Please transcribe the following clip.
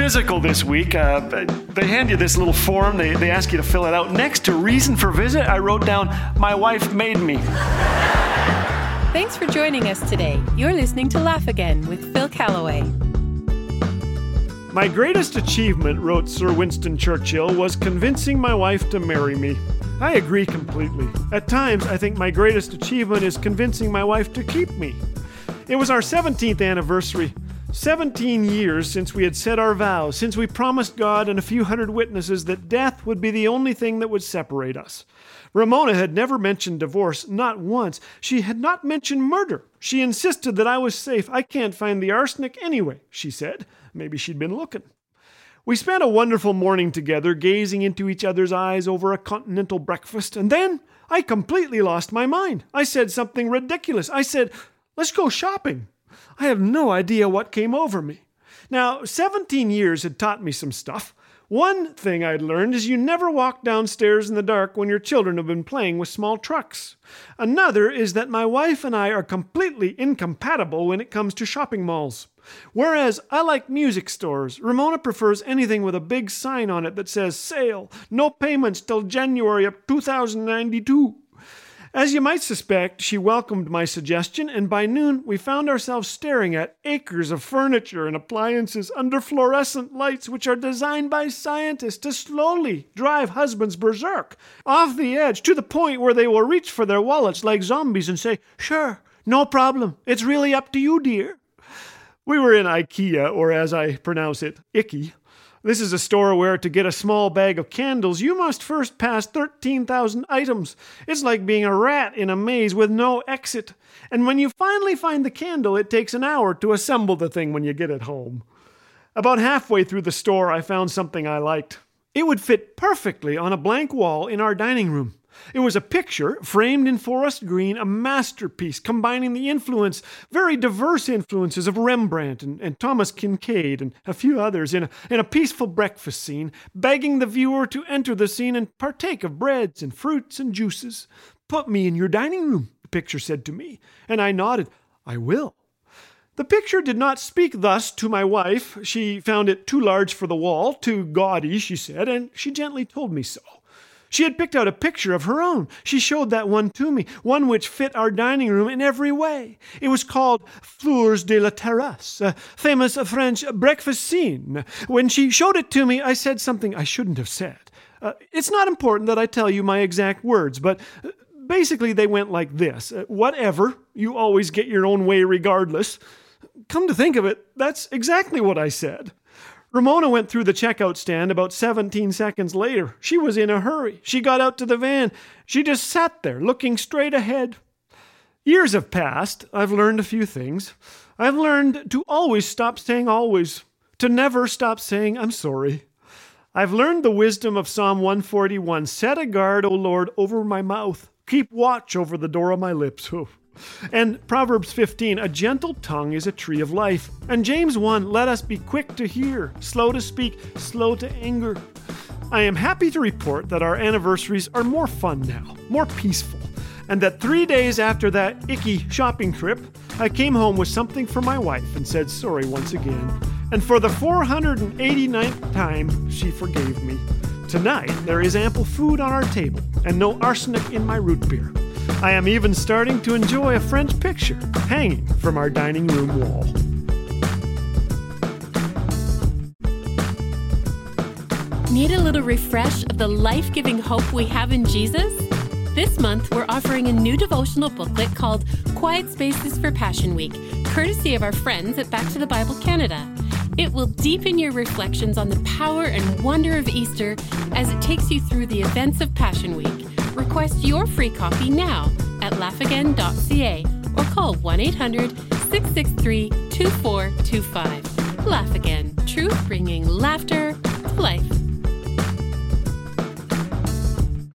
physical this week. Uh, they hand you this little form, they, they ask you to fill it out. Next to reason for visit, I wrote down, My wife made me. Thanks for joining us today. You're listening to Laugh Again with Phil Callaway. My greatest achievement, wrote Sir Winston Churchill, was convincing my wife to marry me. I agree completely. At times, I think my greatest achievement is convincing my wife to keep me. It was our 17th anniversary. 17 years since we had said our vows, since we promised God and a few hundred witnesses that death would be the only thing that would separate us. Ramona had never mentioned divorce, not once. She had not mentioned murder. She insisted that I was safe. I can't find the arsenic anyway, she said. Maybe she'd been looking. We spent a wonderful morning together, gazing into each other's eyes over a continental breakfast, and then I completely lost my mind. I said something ridiculous. I said, Let's go shopping. I have no idea what came over me. Now, 17 years had taught me some stuff. One thing I'd learned is you never walk downstairs in the dark when your children have been playing with small trucks. Another is that my wife and I are completely incompatible when it comes to shopping malls. Whereas I like music stores, Ramona prefers anything with a big sign on it that says sale, no payments till January of 2092. As you might suspect, she welcomed my suggestion, and by noon we found ourselves staring at acres of furniture and appliances under fluorescent lights which are designed by scientists to slowly drive husbands berserk, off the edge, to the point where they will reach for their wallets like zombies and say, Sure, no problem, it's really up to you, dear. We were in IKEA, or as I pronounce it, Icky, this is a store where to get a small bag of candles, you must first pass 13,000 items. It's like being a rat in a maze with no exit. And when you finally find the candle, it takes an hour to assemble the thing when you get it home. About halfway through the store, I found something I liked. It would fit perfectly on a blank wall in our dining room. It was a picture framed in forest green, a masterpiece combining the influence, very diverse influences of Rembrandt and, and Thomas Kinkade and a few others in a, in a peaceful breakfast scene, begging the viewer to enter the scene and partake of breads and fruits and juices. Put me in your dining room, the picture said to me, and I nodded. I will. The picture did not speak thus to my wife. She found it too large for the wall, too gaudy, she said, and she gently told me so. She had picked out a picture of her own. She showed that one to me, one which fit our dining room in every way. It was called Fleurs de la Terrasse, a famous French breakfast scene. When she showed it to me, I said something I shouldn't have said. Uh, it's not important that I tell you my exact words, but uh, basically they went like this uh, Whatever, you always get your own way regardless. Come to think of it, that's exactly what I said. Ramona went through the checkout stand about 17 seconds later. She was in a hurry. She got out to the van. She just sat there, looking straight ahead. Years have passed. I've learned a few things. I've learned to always stop saying always, to never stop saying I'm sorry. I've learned the wisdom of Psalm 141 Set a guard, O Lord, over my mouth. Keep watch over the door of my lips. And Proverbs 15, a gentle tongue is a tree of life. And James 1, let us be quick to hear, slow to speak, slow to anger. I am happy to report that our anniversaries are more fun now, more peaceful, and that three days after that icky shopping trip, I came home with something for my wife and said sorry once again. And for the 489th time, she forgave me. Tonight, there is ample food on our table and no arsenic in my root beer. I am even starting to enjoy a French picture hanging from our dining room wall. Need a little refresh of the life giving hope we have in Jesus? This month, we're offering a new devotional booklet called Quiet Spaces for Passion Week, courtesy of our friends at Back to the Bible Canada. It will deepen your reflections on the power and wonder of Easter as it takes you through the events of Passion Week. Request your free copy now at laughagain.ca or call 1 800 663 2425. Laugh Again, truth bringing laughter to life.